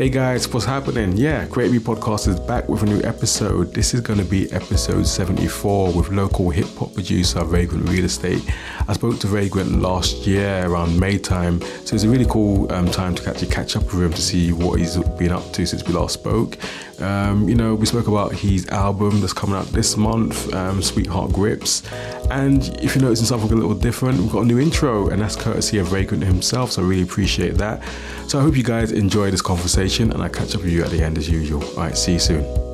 Hey guys, what's happening? Yeah, Create Me Podcast is back with a new episode. This is going to be episode 74 with local hip hop producer Vagrant Real Estate. I spoke to Vagrant last year around May time, so it's a really cool um, time to actually catch up with him to see what he's been up to since we last spoke. Um, you know, we spoke about his album that's coming out this month, um, Sweetheart Grips. And if you're noticing something a little different, we've got a new intro, and that's courtesy of Vagrant himself, so I really appreciate that. So I hope you guys enjoy this conversation, and I'll catch up with you at the end as usual. All right, see you soon.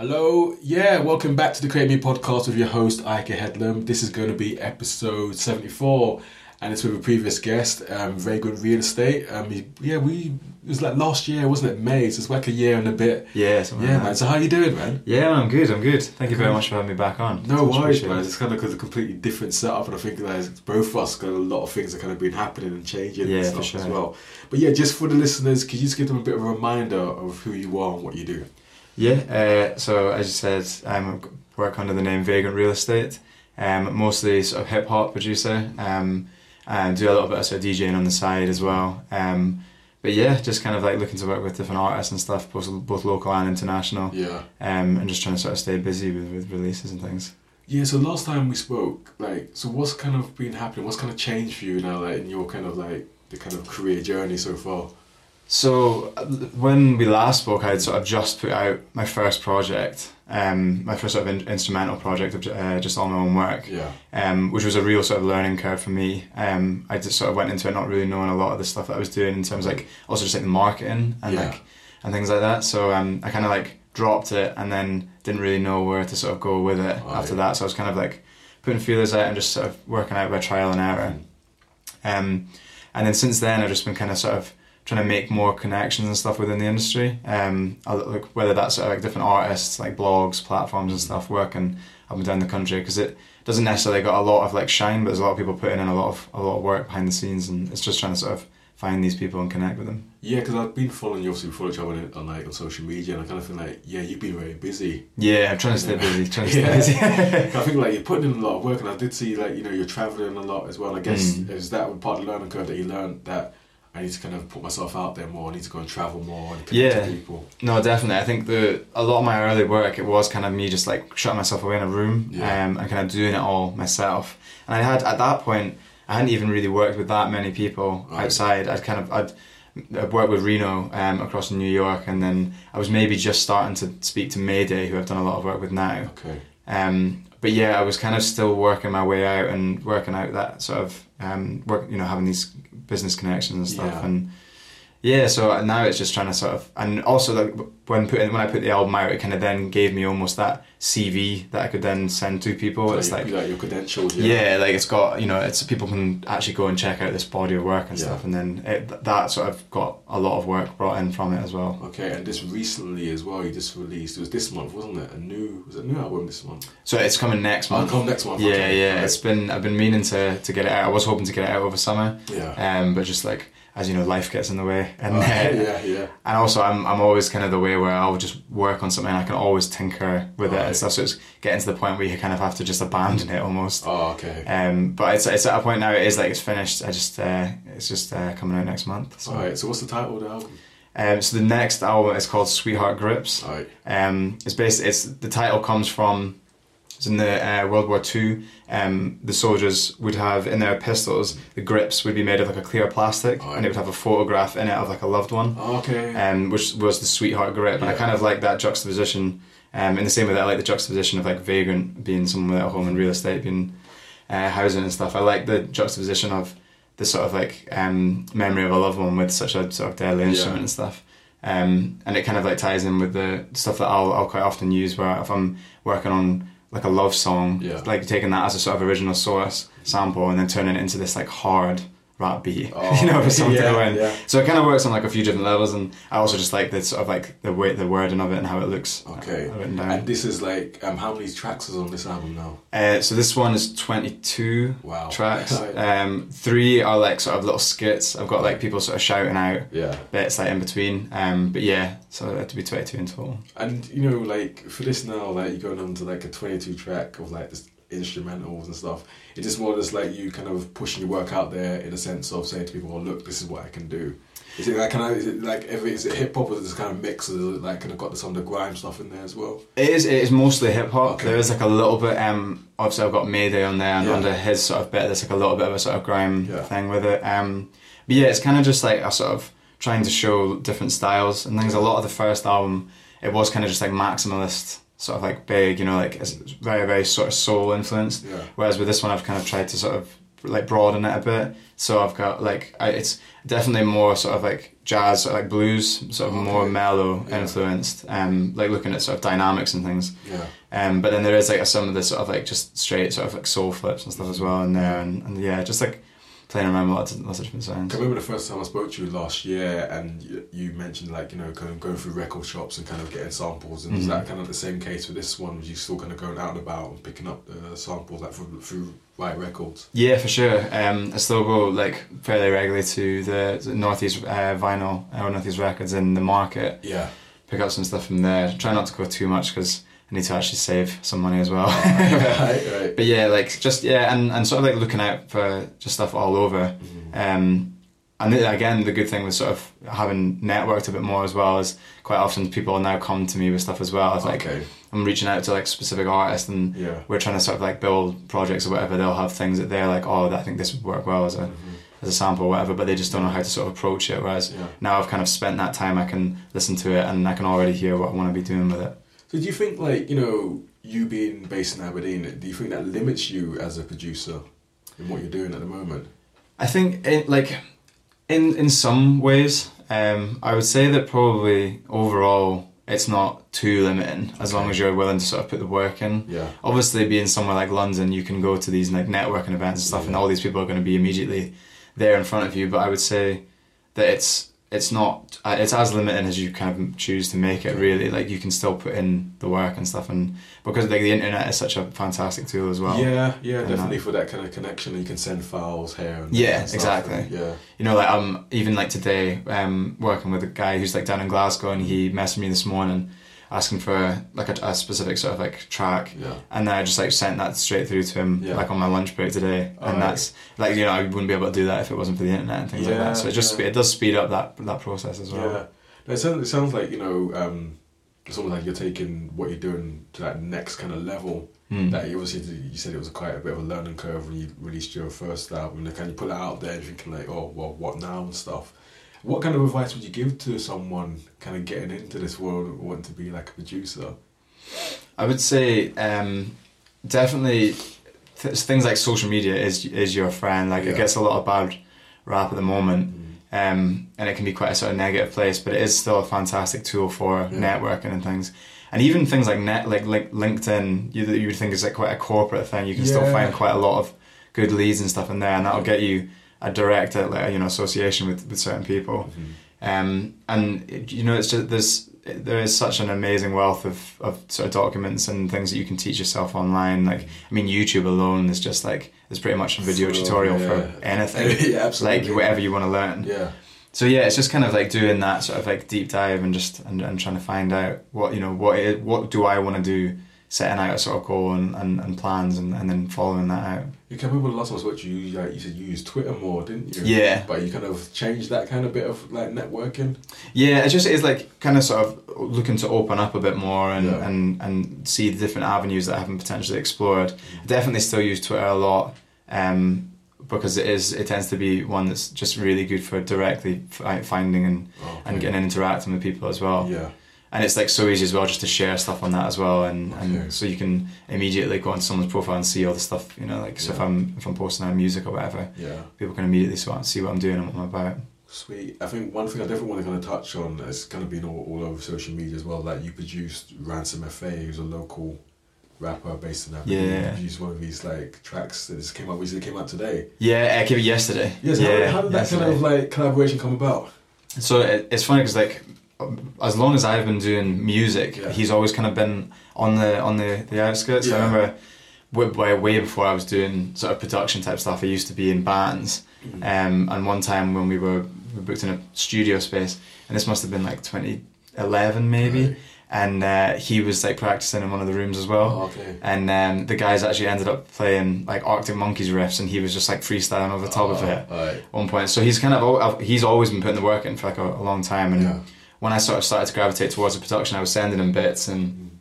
Hello, yeah, welcome back to the Create Me podcast with your host Ike Headlam. This is going to be episode 74 and it's with a previous guest, um, Vagrant Real Estate. Um, yeah, we it was like last year, wasn't it? May, so it's like a year and a bit. Yeah, yeah, like man. So how you doing, man? Yeah, I'm good. I'm good. Thank you very much for having me back on. No worries, man. It's kind of a completely different setup, and I think like both of us got a lot of things that kind of been happening and changing yeah, and stuff sure. as well. But yeah, just for the listeners, could you just give them a bit of a reminder of who you are and what you do? Yeah, uh, so as you said, I work under the name Vagrant Real Estate. Um, mostly sort of hip hop producer, um, and do a little bit of sort of DJing on the side as well. Um, but yeah, just kind of like looking to work with different artists and stuff, both both local and international. Yeah. Um, and just trying to sort of stay busy with, with releases and things. Yeah. So last time we spoke, like, so what's kind of been happening? What's kind of changed for you now, like in your kind of like the kind of career journey so far? So when we last spoke, I had sort of just put out my first project, um, my first sort of in- instrumental project of uh, just all my own work, yeah. um, which was a real sort of learning curve for me. Um, I just sort of went into it not really knowing a lot of the stuff that I was doing in terms of like also just like the marketing and yeah. like and things like that. So um, I kind of like dropped it and then didn't really know where to sort of go with it oh, after yeah. that. So I was kind of like putting feelers out and just sort of working out by trial and error. Um, and then since then, I've just been kind of sort of trying to make more connections and stuff within the industry. Um, like whether that's sort of like different artists, like blogs, platforms, and stuff, working up and down the country because it doesn't necessarily got a lot of like shine, but there's a lot of people putting in a lot of a lot of work behind the scenes, and it's just trying to sort of find these people and connect with them. Yeah, because I've been following you obviously each other on, on, like on social media, and I kind of feel like yeah, you've been very busy. Yeah, I'm trying to stay busy. Trying to stay busy. I think like you're putting in a lot of work, and I did see like you know you're traveling a lot as well. I guess mm. is that part of the learning curve that you learned that I need to kind of put myself out there more. I need to go and travel more and connect yeah. to people. No, definitely. I think the a lot of my early work it was kind of me just like shutting myself away in a room yeah. um, and kind of doing it all myself. And I had at that point I hadn't even really worked with that many people right. outside. I'd kind of I'd, I'd worked with Reno um, across New York, and then I was maybe just starting to speak to Mayday, who I've done a lot of work with now. Okay. Um, but yeah, I was kind of still working my way out and working out that sort of um, work, you know, having these business connections and stuff. Yeah. And yeah, so now it's just trying to sort of, and also like when putting when I put the album out, it kind of then gave me almost that CV that I could then send to people. It's like, like your credentials. Yeah. yeah. like it's got you know, it's people can actually go and check out this body of work and yeah. stuff, and then it, that sort of got a lot of work brought in from it as well. Okay, and this recently as well, you just released. It was this month, wasn't it? A new was it a new album this month? So it's coming next month. Oh, come next month. Yeah, okay. yeah. Right. It's been I've been meaning to to get it out. I was hoping to get it out over summer. Yeah. Um, but just like as you know, life gets in the way, and oh, uh, yeah, yeah. And also, I'm I'm always kind of the way where I'll just work on something. I can always tinker with it and stuff. So it's getting to the point where you kind of have to just abandon it almost. Oh, okay. Um, but it's it's at a point now. It is like it's finished. I just uh, it's just uh, coming out next month. So. All right. So what's the title of the album? Um, so the next album is called Sweetheart Grips. All right. Um, it's based. It's the title comes from in the uh, World War II, um, the soldiers would have in their pistols, the grips would be made of like a clear plastic, oh, and it would have a photograph in it of like a loved one. okay. Um, which was the sweetheart grip, yeah. and I kind of like that juxtaposition. Um, in the same way that I like the juxtaposition of like vagrant being someone without home and real estate being uh, housing and stuff. I like the juxtaposition of the sort of like um, memory of a loved one with such a sort of deadly instrument yeah. and stuff. Um, and it kind of like ties in with the stuff that I'll, I'll quite often use where if I'm working on like a love song, yeah. like taking that as a sort of original source sample and then turning it into this like hard rap beat, Oh, you know, for something yeah, yeah. So it kind of works on like a few different levels, and I also just like the sort of like the way the wording of it and how it looks. Okay. uh, written down. And this is like um, how many tracks is on this album now? Uh, so this one is 22 Wow. tracks. Um, three are like sort of little skits. I've got like people sort of shouting out Yeah. bits like in between. Um, but yeah, so it had to be 22 in total. And you know, like for this now, like you're going on to like a 22 track of like this instrumentals and stuff. It's just more just like you kind of pushing your work out there in a sense of saying to people, "Well, look, this is what I can do." Is it like kind of is it like every is it hip hop or is it this kind of mix? Or like kind of got some of the grime stuff in there as well? It is. It is mostly hip hop. Okay. There is like a little bit. Um, obviously, I've got Mayday on there, and Yeah. under his sort of bit, there's like a little bit of a sort of grime Yeah. thing with it. Um, but yeah, it's kind of just like a sort of trying to show different styles and things. A lot of the first album, it was kind of just like maximalist, sort of like big, you know, like very very sort of soul influenced. Yeah. Whereas with this one, I've kind of tried to sort of like broaden it a bit. So I've got like I, it's definitely more sort of like jazz, sort of like blues, sort of more mellow Yeah. influenced. Um, like looking at sort of dynamics and things. Yeah. Um, but then there is like some of the sort of like just straight sort of like soul flips and stuff as well in there, and, and yeah, just like playing around with lots of, lots of different sounds. I remember the first time I spoke to you last year, and you, you mentioned like you know going going through record shops and kind of getting samples. And is Mhm. that kind of the same case with this one? Was you still kind of going out and about and picking up the samples like through, through right records? Yeah, for sure. Um, I still go like fairly regularly to the, the Northeast uh, Vinyl or Northeast Records in the market, Yeah. pick up some stuff from there. Try not to go too much because I need to actually save some money as well. right. Right. but yeah, like just yeah, and, and sort of like looking out for just stuff all over. Um, and then again, the good thing with sort of having networked a bit more as well is quite often people now come to me with stuff as well. It's like okay. I'm reaching out to like specific artists and Yeah. we're trying to sort of like build projects or whatever. They'll have things that they're like, oh, I think this would work well as a as a sample or whatever, but they just don't know how to sort of approach it. Whereas Yeah. now I've kind of spent that time, I can listen to it and I can already hear what I want to be doing with it. So do you think like you know you being based in Aberdeen, do you think that limits you as a producer in what you're doing at the moment? I think it, like in in some ways, um, I would say that probably overall it's not too limiting as long as you're willing to sort of put the work in. Yeah. Obviously, being somewhere like London, you can go to these like networking events and stuff, and all these people are going to be immediately there in front of you. But I would say that it's it's not uh, it's as limiting as you kind of choose to make it. Really, like you can still put in the work and stuff, and because like the internet is such a fantastic tool as well. yeah, yeah, definitely that- for that kind of connection. You can send files here. And Yeah, exactly. and- yeah. you know, like I'm even like today, um, working with a guy who's like down in Glasgow, and he messaged me this morning asking for like a, a specific sort of like track, Yeah. and then I just like sent that straight through to him Yeah. like on my lunch break today, and Alright. that's like you know I wouldn't be able to do that if it wasn't for the internet and things like that. So it just yeah. it does speed up that that process as well. Yeah. It sounds, it sounds like, you know, um, it's almost like you're taking what you're doing to that next kind of level. Mm. That you obviously, you said it was quite a bit of a learning curve when you released your first album. And kind of put it out there and thinking like, oh, well, what now and stuff. What kind of advice would you give to someone kind of getting into this world and wanting to be like a producer? I would say um, definitely th- things like social media is is your friend. Like Yeah. it gets a lot of bad rap at the moment. um, and it can be quite a sort of negative place, but it is still a fantastic tool for Yeah. networking and things. And even things like net, like, like LinkedIn, you you would think is like quite a corporate thing. You can still find quite a lot of good leads and stuff in there, and that'll get you a direct, uh, like, you know, association with, with certain people. Um, and you know, it's just there's there is such an amazing wealth of, of sort of documents and things that you can teach yourself online. Like, I mean, YouTube alone is just like there's pretty much a video of, tutorial yeah. for anything. yeah, absolutely. like whatever you want to learn. Yeah. So yeah, it's just kind of like doing that sort of like deep dive and just and, and trying to find out what you know what it, what do I want to do, setting out a sort of goal and, and, and plans and, and then following that out. You can remember the last time I spoke to you, you, like, you said you used Twitter more, didn't you? Yeah. But you kind of changed that kind of bit of like networking. Yeah, it just is like kind of sort of looking to open up a bit more and, Yeah. and, and see the different avenues that I haven't potentially explored. I definitely still use Twitter a lot um, because it is it tends to be one that's just really good for directly finding and, Oh, and getting and interacting with people as well. Yeah. And it's like so easy as well just to share stuff on that as well, and, Okay. and so you can immediately go on someone's profile and see all the stuff you know. Like so, if I'm if I'm posting out music or whatever, Yeah. people can immediately see what, see what I'm doing and what I'm about. Sweet. I think one thing I definitely want to kind of touch on is kind of been all, all over social media as well. That you produced Ransom FA, who's a local rapper based in Aberdeen. Yeah. Produced one of these like tracks that just came out recently. Came out today. Yeah, I came out yesterday. Yes. yeah, how, how did that yesterday. kind of like collaboration come about? So it, it's funny because like as long as I've been doing music, Yeah. he's always kind of been on the on the the outskirts. I remember way, way before I was doing sort of production type stuff. I used to be in bands, Mm. um, and one time when we were we were booked in a studio space, and this must have been like 2011 maybe, Right. and uh, he was like practicing in one of the rooms as well. Oh, okay. And um, the guys actually ended up playing like Arctic Monkeys riffs, and he was just like freestyling over the top of Oh, it Right. at one point. So he's kind of he's always been putting the work in for like a, a long time. And Yeah. When I sort of started to gravitate towards the production, I was sending him bits, and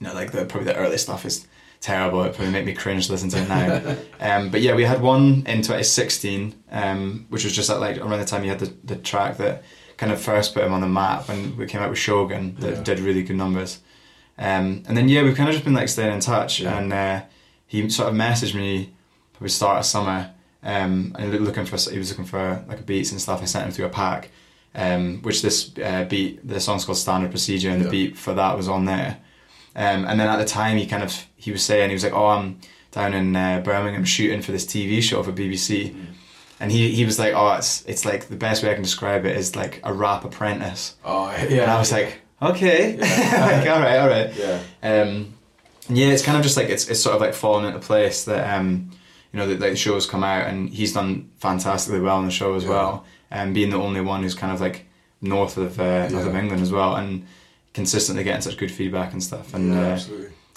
you know, like the probably the early stuff is terrible. It probably make me cringe to listen to it now. um, but yeah, we had one in 2016, um, which was just at like around the time he had the, the track that kind of first put him on the map, and we came out with Shogun that Yeah. did really good numbers. Um, and then yeah, we've kind of just been like staying in touch, Yeah. and uh, he sort of messaged me probably start of summer, um, and looking for he was looking for like beats and stuff. I sent him through a pack, um, which this uh, beat the song's called Standard Procedure, and Yeah. the beat for that was on there. Um, and then at the time, he kind of he was saying he was like, "Oh, I'm down in uh, Birmingham shooting for this TV show for BBC," and he, he was like, "Oh, it's it's like the best way I can describe it is like a rap apprentice." Oh yeah. And I was like, "Okay, Yeah. like all right, all right." yeah. Um, yeah, it's kind of just like it's it's sort of like fallen into place that um, you know that like, the show's come out and he's done fantastically well on the show as Yeah. well, and being the only one who's kind of like north of uh, north of England as well, and consistently getting such good feedback and stuff, and yeah, uh,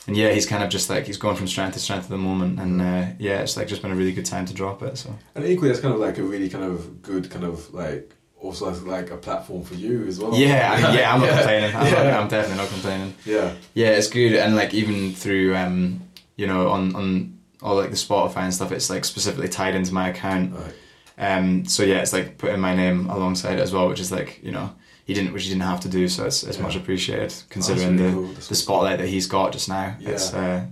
and yeah, he's kind of just like he's going from strength to strength at the moment, and uh, yeah, it's like just been a really good time to drop it. So And equally, it's kind of like a really kind of good kind of like also as like a platform for you as well. yeah, I- yeah, I'm not Yeah. complaining. I'm, Yeah. I'm definitely not complaining. Yeah. Yeah, it's good, and like even through um, you know, on on all like the Spotify and stuff, it's like specifically tied into my account. Right. Um, so yeah, it's like putting my name alongside it as well, which is like you know he didn't, which he didn't have to do. So it's it's Yeah. much appreciated Oh, considering that's really the cool. The spotlight that he's got just now. Yeah. It's uh,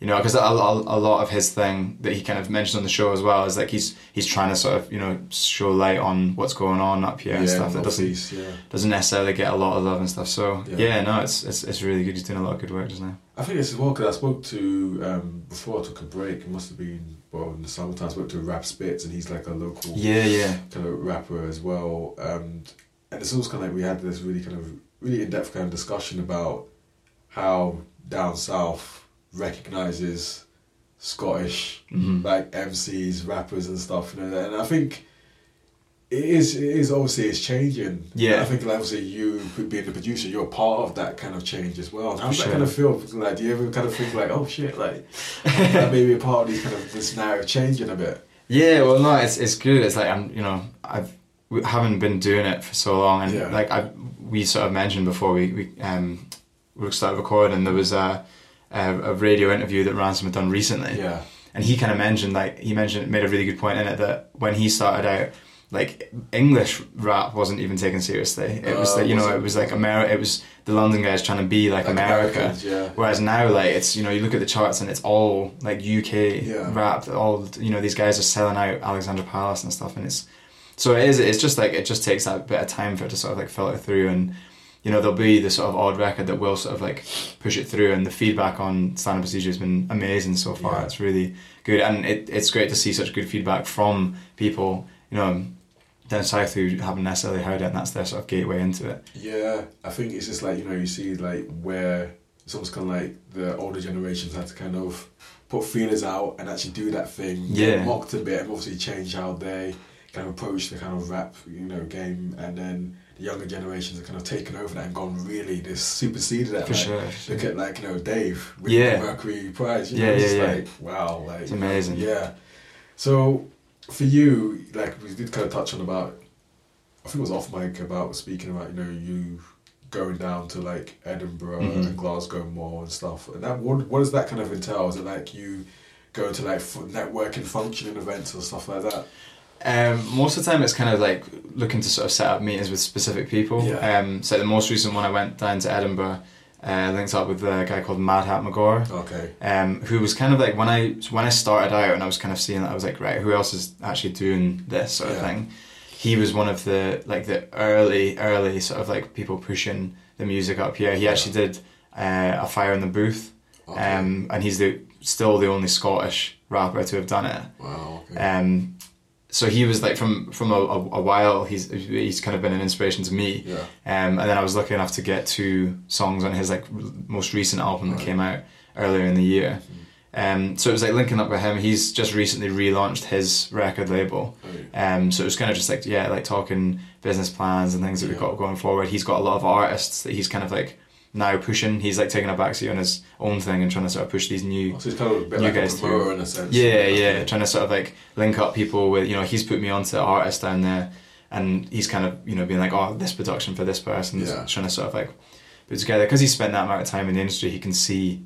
you know because a, a, a lot of his thing that he kind of mentioned on the show as well is like he's he's trying to sort of you know show light on what's going on up here and stuff that doesn't yeah. doesn't necessarily get a lot of love and stuff. So Yeah. yeah, no, it's, it's it's really good. He's doing a lot of good work just now. I think as well because I spoke to um, before I took a break. It must have been well in the summertime. I spoke to Rap Spitz, and he's like a local Yeah, yeah, kind of rapper as well. Um, and it's also kind of like we had this really kind of really in depth kind of discussion about how down south recognizes Scottish hmm like MCs, rappers, and stuff. You know, and I think it is. It is obviously it's changing. Yeah. I think like, obviously you being the producer, you're part of that kind of change as well. How does For that kind of feel? Like, do you ever kind of think like, oh shit, like that may be a part of these kind of this narrative changing a bit? Yeah, well, no, it's it's good. It's like I'm, you know, I've we haven't been doing it for so long, and Yeah. like I we sort of mentioned before we we um we started recording, there was a a, a radio interview that Ransom had done recently, Yeah. and he kind of mentioned like he mentioned made a really good point in it that when he started out. Like English rap wasn't even taken seriously. It was Oh, like you know, it was like America. It was the London guys trying to be like, Like America. Yeah. Whereas now, like it's you know, you look at the charts and it's all like UK Yeah. rap. All you know, these guys are selling out Alexandra Palace and stuff, and it's so it is. It's just like it just takes that bit of time for it to sort of like filter through, and you know, there'll be the sort of odd record that will sort of like push it through, and the feedback on Standard Procedure has been amazing so far. Yeah. It's really good, and it, it's great to see such good feedback from people, you know, down south who haven't necessarily heard it, and that's their sort of gateway into it. Yeah, I think it's just like you know you see like where it's almost kind of like the older generations had to kind of put feelers out and actually do that thing. Yeah. mocked a bit and obviously change how they kind of approach the kind of rap you know game, and then the younger generations have kind of taken over that and gone really just superseded that. For like, sure. Look at like you know Dave with Yeah. the Mercury Prize. You Yeah, know, it's yeah, just yeah. like wow, like It's amazing. yeah. So for you, like we did kind of touch on about, I think it was off mic about speaking about you know you going down to like Edinburgh Mhm. and Glasgow more and stuff. And that what what does that kind of entail? Is it like you go to like networking, functioning events or stuff like that? Um, most of the time, it's kind of like looking to sort of set up meetings with specific people. Yeah. Um, so the most recent one, I went down to Edinburgh, uh, linked up with a guy called Madhat McGore, Okay. um, who was kind of like when I when I started out and I was kind of seeing that I was like, right, who else is actually doing this sort of thing? He was one of the like the early early sort of like people pushing the music up here. He actually did uh, a Fire in the Booth Okay. Um, and he's the still the only Scottish rapper to have done it. Wow. Okay. Um, so he was like from from a, a, while he's he's kind of been an inspiration to me yeah. um, and then I was lucky enough to get two songs on his like most recent album right. that came out earlier in the year mm-hmm. um, so it was like linking up with him he's just recently relaunched his record label um, so it was kind of just like yeah like talking business plans and things that yeah. we've got going forward he's got a lot of artists that he's kind of like now pushing. He's like taking a backseat on his own thing and trying to sort of push these new, oh, so kind of new like guys through. in a sense. Yeah, yeah, trying to sort of like link up people with you know he's put me onto artists down there, and he's kind of you know being like oh this production for this person, yeah. trying to sort of like put together because he spent that amount of time in the industry, he can see.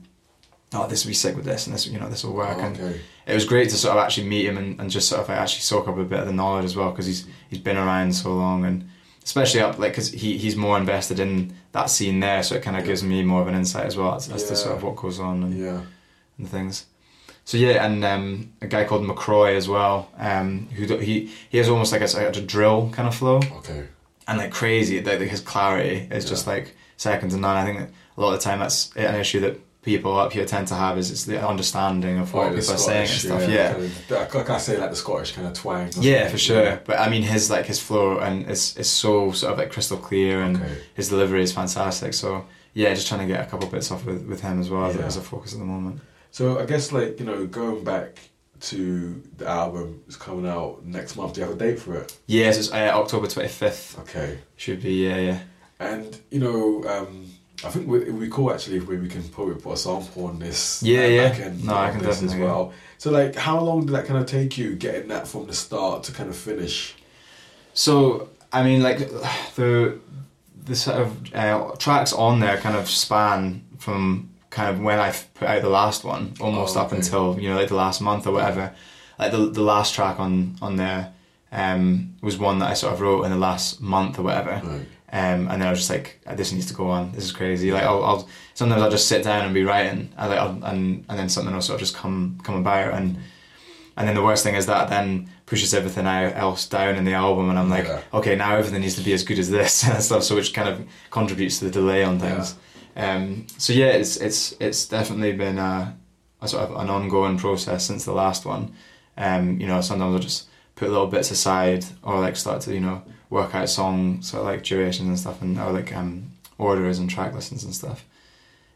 Oh, this will be sick with this, and this, you know, this will work. Oh, okay. And it was great to sort of actually meet him and, and just sort of like actually soak up a bit of the knowledge as well, because he's he's been around so long, and especially up like because he, he's more invested in that scene there so it kind of yeah. gives me more of an insight as well as, as yeah. to sort of what goes on and, yeah. and things so yeah and um, a guy called McCroy as well um, who he he has almost like a, a drill kind of flow okay and like crazy like his clarity is just like second to none I think a lot of the time that's an issue that people up here tend to have is it's the understanding of what oh, people are saying and stuff. Yeah, yeah. like I say, like the Scottish kind of twang. Yeah, for sure. Yeah. But I mean, his like his flow and it's is so sort of like crystal clear, and okay. his delivery is fantastic. So yeah, just trying to get a couple bits off with, with him as well yeah. as a focus at the moment. So I guess like you know going back to the album is coming out next month. Do you have a date for it? Yes, it's uh, October twenty fifth. Okay. Should be yeah yeah. And you know. Um, I think we, we cool actually if we, we can probably put a sample on this. Yeah, yeah. no, I can definitely as well. So like, how long did that kind of take you getting that from the start to kind of finish? So I mean, like the the sort of uh, tracks on there kind of span from kind of when I put out the last one, almost oh, okay. up until you know like the last month or whatever. Like the the last track on on there um, was one that I sort of wrote in the last month or whatever. Right. Um, and then I was just like, this needs to go on. This is crazy. Like, I'll, I'll sometimes I'll just sit down and be writing, and like, I'll, and and then something will sort of just come come about, and and then the worst thing is that then pushes everything else down in the album, and I'm like, yeah. okay, now everything needs to be as good as this and stuff. So which kind of contributes to the delay on things. Yeah. Um, so yeah, it's it's it's definitely been a, a, sort of an ongoing process since the last one. Um, you know, sometimes I'll just put little bits aside or like start to you know work out song sort of like durations and stuff and or like um, orders and track listings and stuff.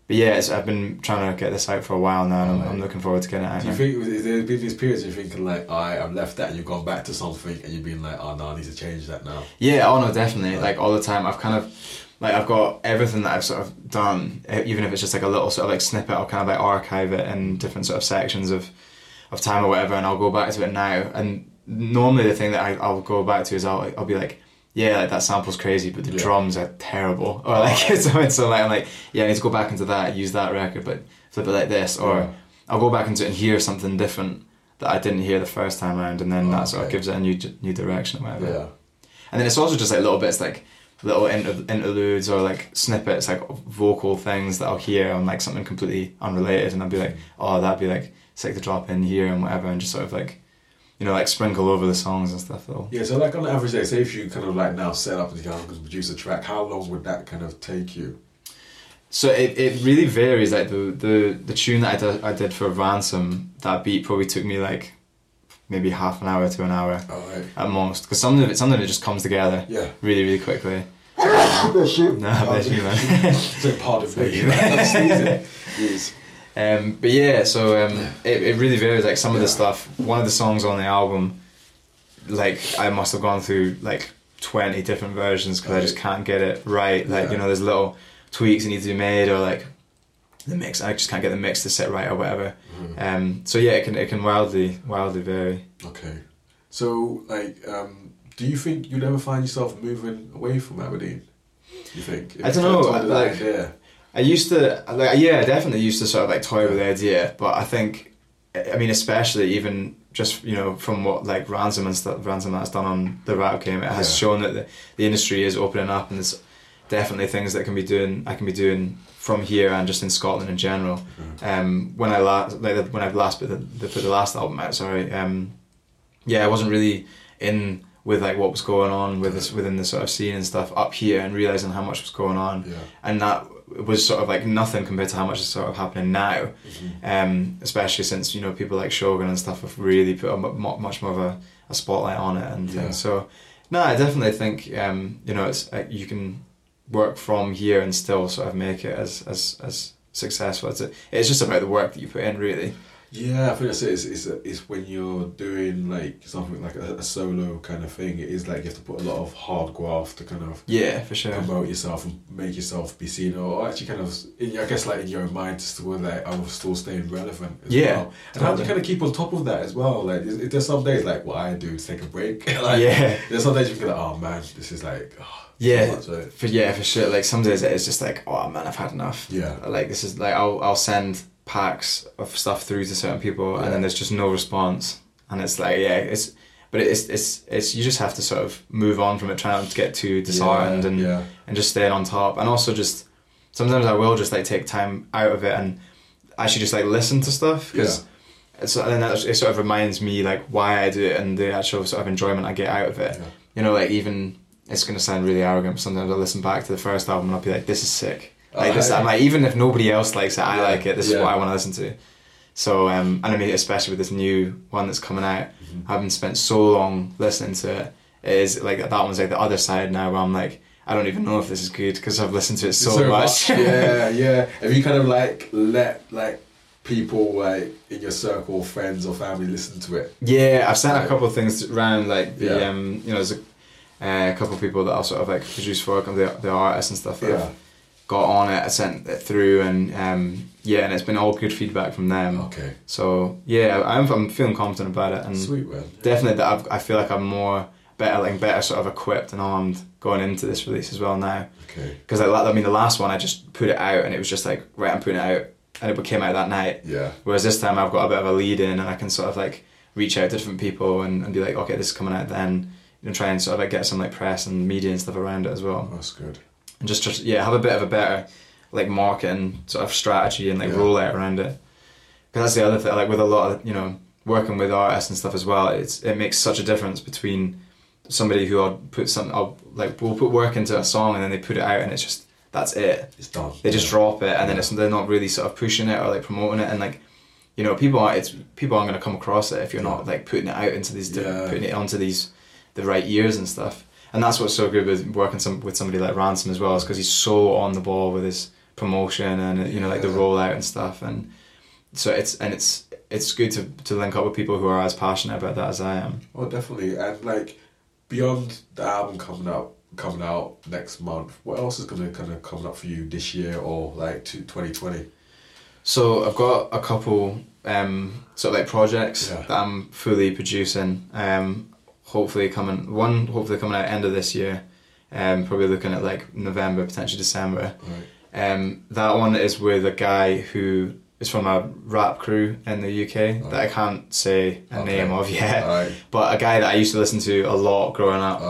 But yeah, I've been trying to get this out for a while now, and I'm, I'm looking forward to getting it out. Do you now. think there been these periods you're thinking like, I I've left that, and you've gone back to something, and you've been like, oh no, I need to change that now. Yeah, oh no, definitely. Like all the time, I've kind of like I've got everything that I've sort of done, even if it's just like a little sort of like snippet, I'll kind of like archive it in different sort of sections of of time or whatever, and I'll go back to it now. And normally, the thing that I, I'll go back to is I'll I'll be like yeah, like that sample's crazy, but the yeah. drums are terrible. Or like oh. so, so like I'm like, yeah, I need to go back into that, use that record, but flip it like this. Or yeah. I'll go back into it and hear something different that I didn't hear the first time around, and then oh, that sort of gives it a new new direction or whatever. Yeah. And then it's also just like little bits like little inter- interludes or like snippets, like vocal things that I'll hear on like something completely unrelated, and I'll be like, mm. oh, that'd be like sick to drop in here and whatever, and just sort of like you know, like sprinkle over the songs and stuff though. Yeah, so like on average day, say if you kind of like now set up and you can produce a track, how long would that kind of take you? So it, it really varies. Like the, the the tune that I did, I did for Ransom, that beat probably took me like maybe half an hour to an hour oh, right. at most. Because some of it, some of it just comes together. Yeah. Really, really quickly. bless you. No, bless you, man. it's a part of me. Yes. Um, but yeah, so um, it, it really varies. Like some of the stuff, one of the songs on the album, like I must have gone through like twenty different versions because right. I just can't get it right. Like yeah. you know, there's little tweaks that need to be made, or like the mix. I just can't get the mix to sit right or whatever. Mm-hmm. Um, so yeah, it can it can wildly wildly vary. Okay, so like, um, do you think you'd ever find yourself moving away from Aberdeen? You think? I don't know. Like, I used to, like, yeah, I definitely used to sort of like toy with the idea, but I think, I mean, especially even just you know from what like ransom and stuff, ransom has done on the rap game, it has yeah. shown that the, the industry is opening up, and there's definitely things that can be doing. I can be doing from here and just in Scotland in general. Mm-hmm. Um, when I last, like when I last put the, the, put the last album out, sorry, um, yeah, I wasn't really in with like what was going on with this within the sort of scene and stuff up here and realizing how much was going on yeah. and that was sort of like nothing compared to how much is sort of happening now. Mm-hmm. Um, especially since you know people like Shogun and stuff have really put a mu- mu- much more of a, a spotlight on it and Yeah. So no, I definitely think um, you know it's uh, you can work from here and still sort of make it as as as successful. It's, it's just about the work that you put in, really. Yeah, I think that's it. It's, it's, uh, it's when you're doing like something like a, a solo kind of thing. It is like you have to put a lot of hard graft to kind of Yeah, for sure. promote yourself and make yourself be seen, or actually kind of, in, I guess, like in your own mind, to still like I'm still staying relevant. As Yeah, well. and how do you kind of keep on top of that as well? Like, is, is there some days like what I do to take a break? like, yeah, There's some days you feel like, oh man, this is like, oh, Yeah. so much, like- for yeah, for sure. Like some days it's just like, oh man, I've had enough. yeah, Like this is like I'll I'll send packs of stuff through to certain people, Yeah. and then there's just no response, and it's like yeah, it's. But it's it's it's you just have to sort of move on from it, try not to get too disheartened yeah, and yeah, and just staying on top. And also just sometimes I will just like take time out of it and actually just like listen to stuff because it's and then that, it sort of reminds me like why I do it and the actual sort of enjoyment I get out of it. You know, like even it's gonna sound really arrogant, but sometimes I listen back to the first album and I'll be like, this is sick. Like this, I'm like even if nobody else likes it, I Yeah, like it. This is what I want to listen to. So um, and I mean, especially with this new one that's coming out, Mhm. having spent so long listening to it, it is like that one's like the other side now where I'm like, I don't even know if this is good because I've listened to it so, much. yeah, yeah. Have you kind of like let like people like in your circle, friends or family listen to it? Yeah, I've sent Right. a couple of things around, like the Yeah. um, you know, there's a, uh, a couple of people that I'll sort of like produce for, and the the artists and stuff that Yeah. Got on it. I sent it through, and um, yeah, and it's been all good feedback from them. Okay. So yeah, I'm I'm feeling confident about it, and Sweet definitely that I've, I feel like I'm more better, like better sort of equipped and armed going into this release as well now. Okay. Because like, I mean, the last one I just put it out, and it was just like right, I'm putting it out, and it came out that night. Yeah. Whereas this time I've got a bit of a lead in and I can sort of like reach out to different people and, and be like, okay, this is coming out then. And try and sort of like get some like press and media and stuff around it as well. That's good. And just, just yeah, have a bit of a better like marketing sort of strategy and like Yeah. rollout around it. Because that's the other thing, like with a lot of, you know, working with artists and stuff as well, it's it makes such a difference between somebody who I'll put some, I'll like, we'll put work into a song and then they put it out and it's just, that's it It's done. they just drop it and then it's they're not really sort of pushing it or like promoting it and like you know people aren't it's people aren't going to come across it if you're not like putting it out into these Yeah. putting it onto these the right ears and stuff and that's what's so good with working some with somebody like Ransom as well is because he's so on the ball with his promotion and you know like the rollout and stuff and so it's and it's it's good to to link up with people who are as passionate about that as I am Oh, definitely. And like beyond the album coming out, coming out next month, what else is gonna kind of come up for you this year or like to twenty twenty? So I've got a couple um, sort of like projects Yeah. that I'm fully producing. Um, hopefully coming one, hopefully coming out end of this year. Um, probably looking at like November, potentially December. Right. Um, that one is with a guy who is from a rap crew in the UK that I can't say a Okay. name of yet, Alright. but a guy that I used to listen to a lot growing up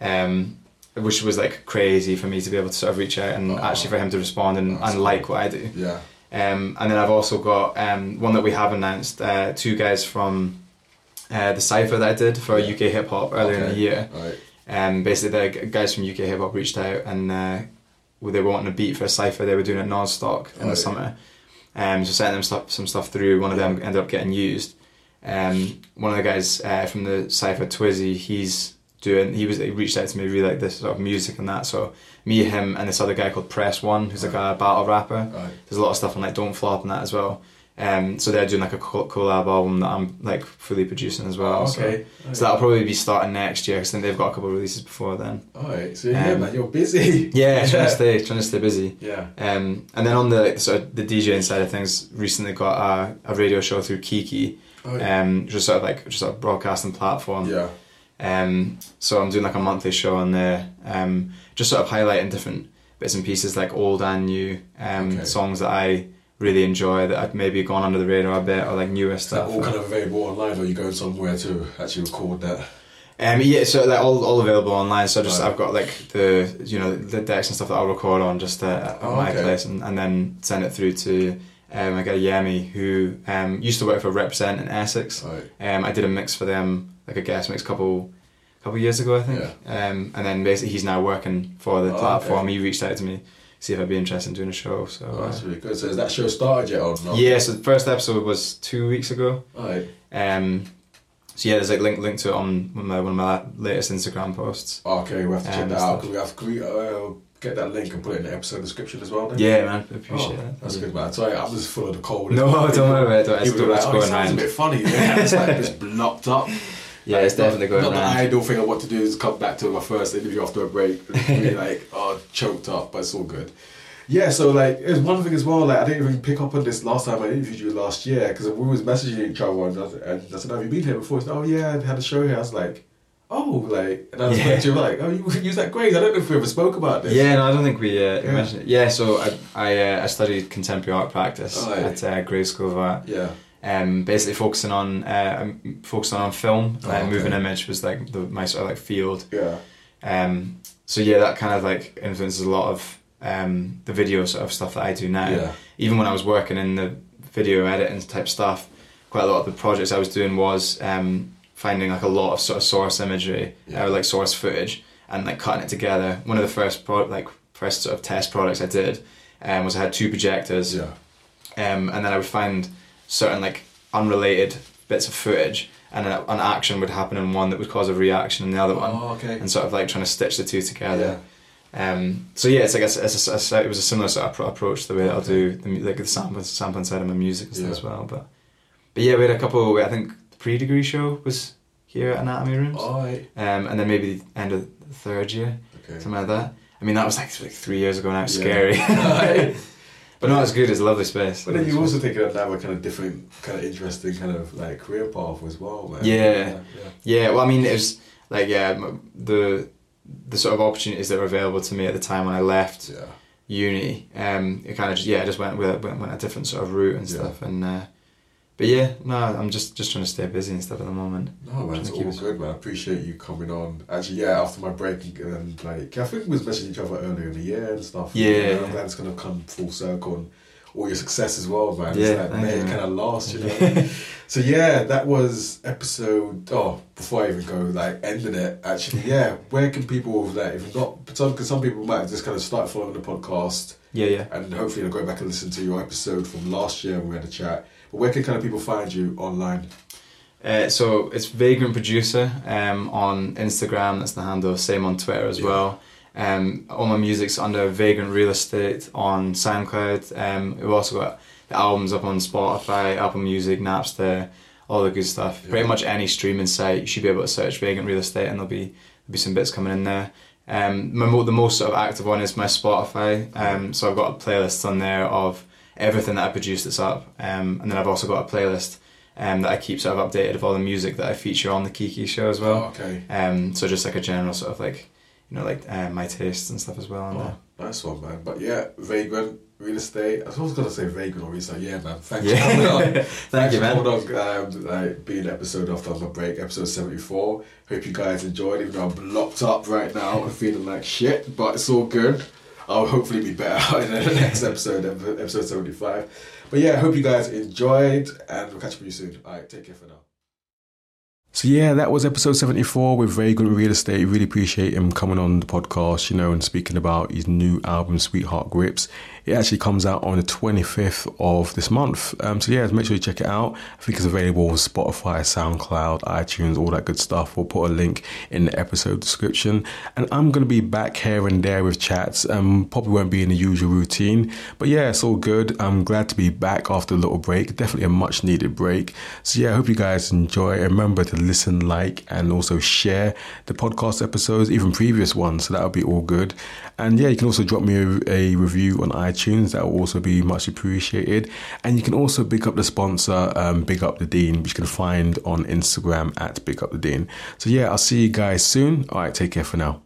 um, which was like crazy for me to be able to sort of reach out and Oh. actually for him to respond and, That's and like what I do. Yeah. Um, and then I've also got um, one that we have announced, uh, two guys from uh, the cipher that I did for Yeah. UK hip hop earlier in the year. Alright. Um, basically, the guys from UK hip hop reached out and uh, they were wanting a beat for a cipher. They were doing it non-stock in Oh, the yeah. summer. Um, so sent them stuff, some stuff through. One of them ended up getting used. Um, one of the guys uh, from the cipher, Twizzy, he's doing. He was he reached out to me really like this sort of music and that. So me, him, and this other guy called Press One, who's like a battle rapper. Alright. There's a lot of stuff on like Don't Flop and that as well. Um, so they're doing like a col- collab album that I'm like fully producing as well. So- okay. So, that'll probably be starting next year because then they've got a couple of releases before then. Alright. So yeah, Um, man, you're busy. Yeah, trying to stay trying to stay busy. Yeah. Um, and then on the like, sort of the DJing side of things, recently got a, a radio show through Kiki, Alright. um, just sort of like just a broadcasting platform. yeah. Um, so I'm doing like a monthly show on there, um, just sort of highlighting different bits and pieces, like old and new um, Okay. songs that I really enjoy that I've maybe gone under the radar a bit, or like newer that stuff. all kind of available online, or are you going somewhere to actually record that? Um, yeah, so like all, all available online. So just Right. I've got like the you know the decks and stuff that I'll record on just uh, at Oh, my okay. place and, and then send it through to um, a guy Yemi who um, used to work for Represent in Essex. Alright. Um, I did a mix for them, like a guest mix, couple couple years ago, I think. Yeah. Um, and then basically he's now working for the Oh, platform. okay. He reached out to me. See if I'd be interested in doing a show. So Oh, uh, that's really good. So has that show started yet or not? yeah, so the first episode was two weeks ago. Alright. Um, so yeah, there's like link link to it on one of my, one of my latest Instagram posts. Okay, we have to check Um, that out. Can we have can we uh, get that link and put it in the episode description as well? Then? Yeah, man, I Oh, appreciate that. that's Yeah. good, man. Sorry, I'm just full of the cold. No, don't worry about it. It's, like, oh, it sounds a bit funny. Yeah, it's like just blocked up. Yeah, it's definitely going not the ideal thing I want to do is come back to my first interview after a break, and be like, oh, choked up, but it's all good. Yeah, so like, there's one thing as well. Like, I didn't even pick up on this last time I interviewed you last year because we was messaging each other, and I, and I said, "Have you been here before?" He said, "Oh yeah, I had a show here." I was like, "Oh, like," and I was Yeah. like, you like, "Oh, you use that great." I don't know if we ever spoke about this. Yeah, no, I don't think we uh, Yeah. mentioned it. Yeah, so I I, uh, I studied contemporary art practice Oh, yeah. at uh, School of Art. yeah, Um, basically focusing on uh, um, focusing on film. Oh, uh, okay. Moving image was like the my sort of like field. yeah, Um, so yeah, that kind of like influences a lot of um, the video sort of stuff that I do now. yeah, Even when I was working in the video editing type stuff, quite a lot of the projects I was doing was um, finding like a lot of sort of source imagery Yeah. or like source footage and like cutting it together. One of the first pro- like first sort of test products I did um, was I had two projectors, yeah, um, and then I would find certain like unrelated bits of footage, and an, an action would happen in one that would cause a reaction in the other one, Oh, okay. and sort of like trying to stitch the two together. Yeah. Um, so yeah, it's like a, it's a, a- it was a similar sort of appro- approach to the way that I'll do the, like the sampling, sampling side of my music Yeah. as well. But but yeah, we had a couple. I think the pre-degree show was here at Anatomy Rooms, Alright. um, and then maybe the end of the third year, Okay. something like that. I mean, that was like, like three years ago now. It's Yeah. scary. But no, it's good. It's a lovely space. But then you also think of another kind of different, kind of interesting, kind of like career path as well, man. Yeah. yeah, Yeah, well, I mean, it was like yeah, the the sort of opportunities that were available to me at the time when I left yeah. uni. Um, it kind of just yeah, I just went with went, went a different sort of route and Yeah. stuff. And uh, but yeah, no, I'm just just trying to stay busy and stuff at the moment. No, man, it's all us- good, man. I appreciate you coming on. Actually, yeah, after my break, and um, like, I think we was messaging each other earlier in the year and stuff. Yeah. You know, it's gonna come full circle and all your success as well, man. Yeah, it's like, man, it kind of last, you know. so yeah, that was episode. Oh, before I even go, like ending it. Actually, yeah. Where can people like, if not, because some people might just kind of start following the podcast Yeah, yeah. and hopefully they'll go back and listen to your episode from last year when we had a chat. Where can kind of people find you online? Uh, so it's Vagrant Producer um, on Instagram. That's the handle. Same on Twitter as Yeah. well. Um, all my music's under Vagrant Real Estate on SoundCloud. Um, we've also got the albums up on Spotify, Apple Music, Napster, all the good stuff. Yeah. Pretty much any streaming site, you should be able to search Vagrant Real Estate, and there'll be there'll be some bits coming in there. Um, my the most sort of active one is my Spotify. Um, so I've got a playlist on there of everything that I produce that's up, um, and then I've also got a playlist um, that I keep sort of updated of all the music that I feature on the Kiki show as well. Oh, okay. Um, so just like a general sort of like, you know, like uh, my tastes and stuff as well. On Oh, nice one, man. But yeah, Vagrant Real Estate. I was always gonna say Vagrant or Real Estate. Yeah, man. Thanks there. for coming on. Yeah, thank you, for man. coming on, um, like, being episode after my break, episode 74. Hope you guys enjoyed, even though I'm locked up right now and feeling like shit, but it's all good. I'll hopefully be better in the next episode, episode 75. But yeah, I hope you guys enjoyed, and we'll catch up with you soon. Alright, take care for now. So yeah, that was episode 74 with Vagrant Real Estate. Really appreciate him coming on the podcast, you know, and speaking about his new album, Sweetheart Grips. It actually comes out on the 25th of this month. Um, so yeah, make sure you check it out. I think it's available on Spotify, SoundCloud, iTunes, all that good stuff. We'll put a link in the episode description. And I'm going to be back here and there with chats. Um, probably won't be in the usual routine, but yeah, it's all good. I'm glad to be back after a little break. Definitely a much needed break. So yeah, I hope you guys enjoy. Remember to listen, like, and also share the podcast episodes, even previous ones. So that'll be all good. And yeah, you can also drop me a, a review on iTunes. That will also be much appreciated. And you can also big up the sponsor, um, Big Up the Dean, which you can find on Instagram at Big Up the Dean. So yeah, I'll see you guys soon. All right, take care for now.